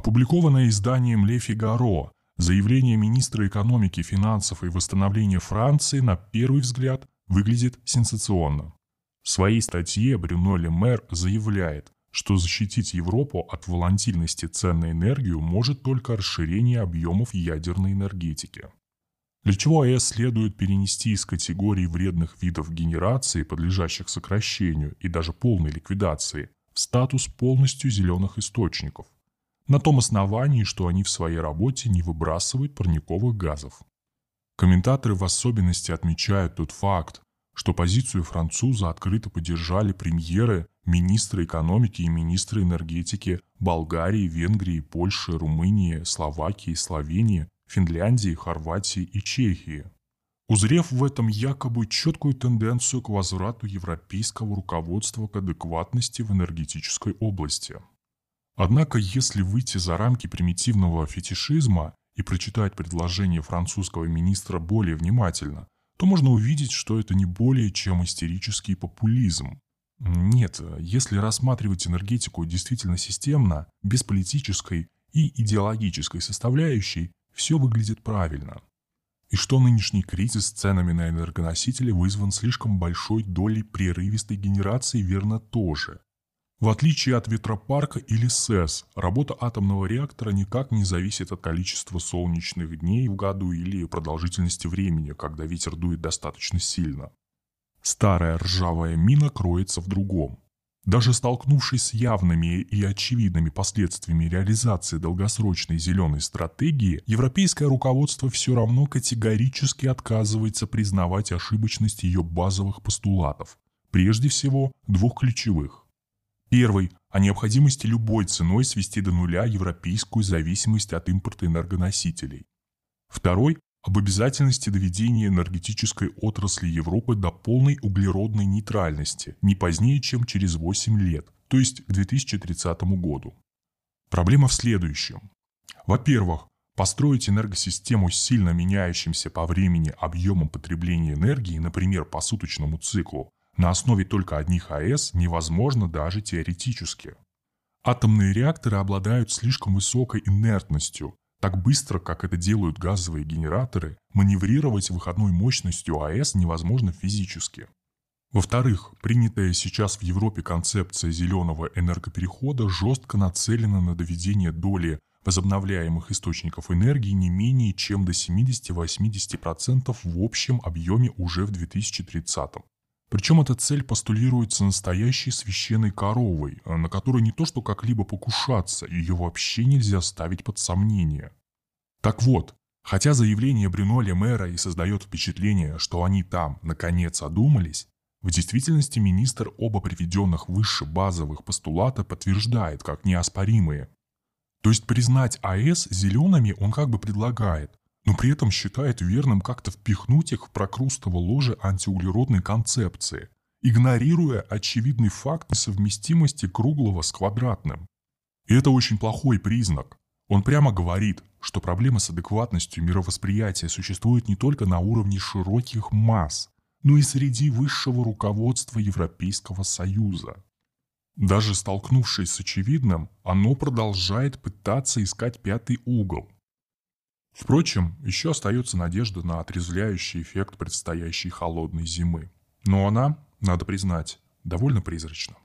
Опубликованное изданием «Ле Фигаро» заявление министра экономики, финансов и восстановления Франции на первый взгляд выглядит сенсационно. В своей статье Брюно Лемер заявляет, что защитить Европу от волатильности цен на энергию может только расширение объемов ядерной энергетики. Для чего АЭС следует перенести из категории вредных видов генерации, подлежащих сокращению и даже полной ликвидации, в статус полностью зеленых источников, на том основании, что они в своей работе не выбрасывают парниковых газов. Комментаторы в особенности отмечают тот факт, что позицию француза открыто поддержали премьеры, министры экономики и министры энергетики Болгарии, Венгрии, Польши, Румынии, Словакии, Словении, Финляндии, Хорватии и Чехии. Узрев в этом якобы четкую тенденцию к возврату европейского руководства к адекватности в энергетической области. Однако, если выйти за рамки примитивного фетишизма и прочитать предложение французского министра более внимательно, то можно увидеть, что это не более чем истерический популизм. Нет, если рассматривать энергетику действительно системно, без политической и идеологической составляющей, все выглядит правильно. И что нынешний кризис с ценами на энергоносители вызван слишком большой долей прерывистой генерации, верно тоже. В отличие от ветропарка или СЭС, работа атомного реактора никак не зависит от количества солнечных дней в году или продолжительности времени, когда ветер дует достаточно сильно. Старая ржавая мина кроется в другом. Даже столкнувшись с явными и очевидными последствиями реализации долгосрочной зеленой стратегии, европейское руководство все равно категорически отказывается признавать ошибочность ее базовых постулатов, прежде всего двух ключевых. Первый – о необходимости любой ценой свести до нуля европейскую зависимость от импорта энергоносителей. Второй об обязательности доведения энергетической отрасли Европы до полной углеродной нейтральности не позднее, чем через 8 лет, то есть к 2030 году. Проблема в следующем. Во-первых, построить энергосистему с сильно меняющимся по времени объемом потребления энергии, например, по суточному циклу, на основе только одних АЭС невозможно даже теоретически. Атомные реакторы обладают слишком высокой инертностью, так быстро, как это делают газовые генераторы, маневрировать выходной мощностью АЭС невозможно физически. Во-вторых, принятая сейчас в Европе концепция зеленого энергоперехода жестко нацелена на доведение доли возобновляемых источников энергии не менее чем до 70-80% в общем объеме уже в 2030 -м. Причем эта цель постулируется настоящей священной коровой, а на которой не то что как-либо покушаться, ее вообще нельзя ставить под сомнение. Так вот, хотя заявление Брюно Лемера и создает впечатление, что они там, наконец, одумались, в действительности министр оба приведенных выше базовых постулата подтверждает как неоспоримые. То есть признать АЭС зелеными он как бы предлагает, но при этом считает верным как-то впихнуть их в прокрустово ложе антиуглеродной концепции, игнорируя очевидный факт несовместимости круглого с квадратным. И это очень плохой признак. Он прямо говорит, что проблема с адекватностью мировосприятия существует не только на уровне широких масс, но и среди высшего руководства Европейского Союза. Даже столкнувшись с очевидным, оно продолжает пытаться искать пятый угол – Впрочем, еще остается надежда на отрезвляющий эффект предстоящей холодной зимы. Но она, надо признать, довольно призрачна.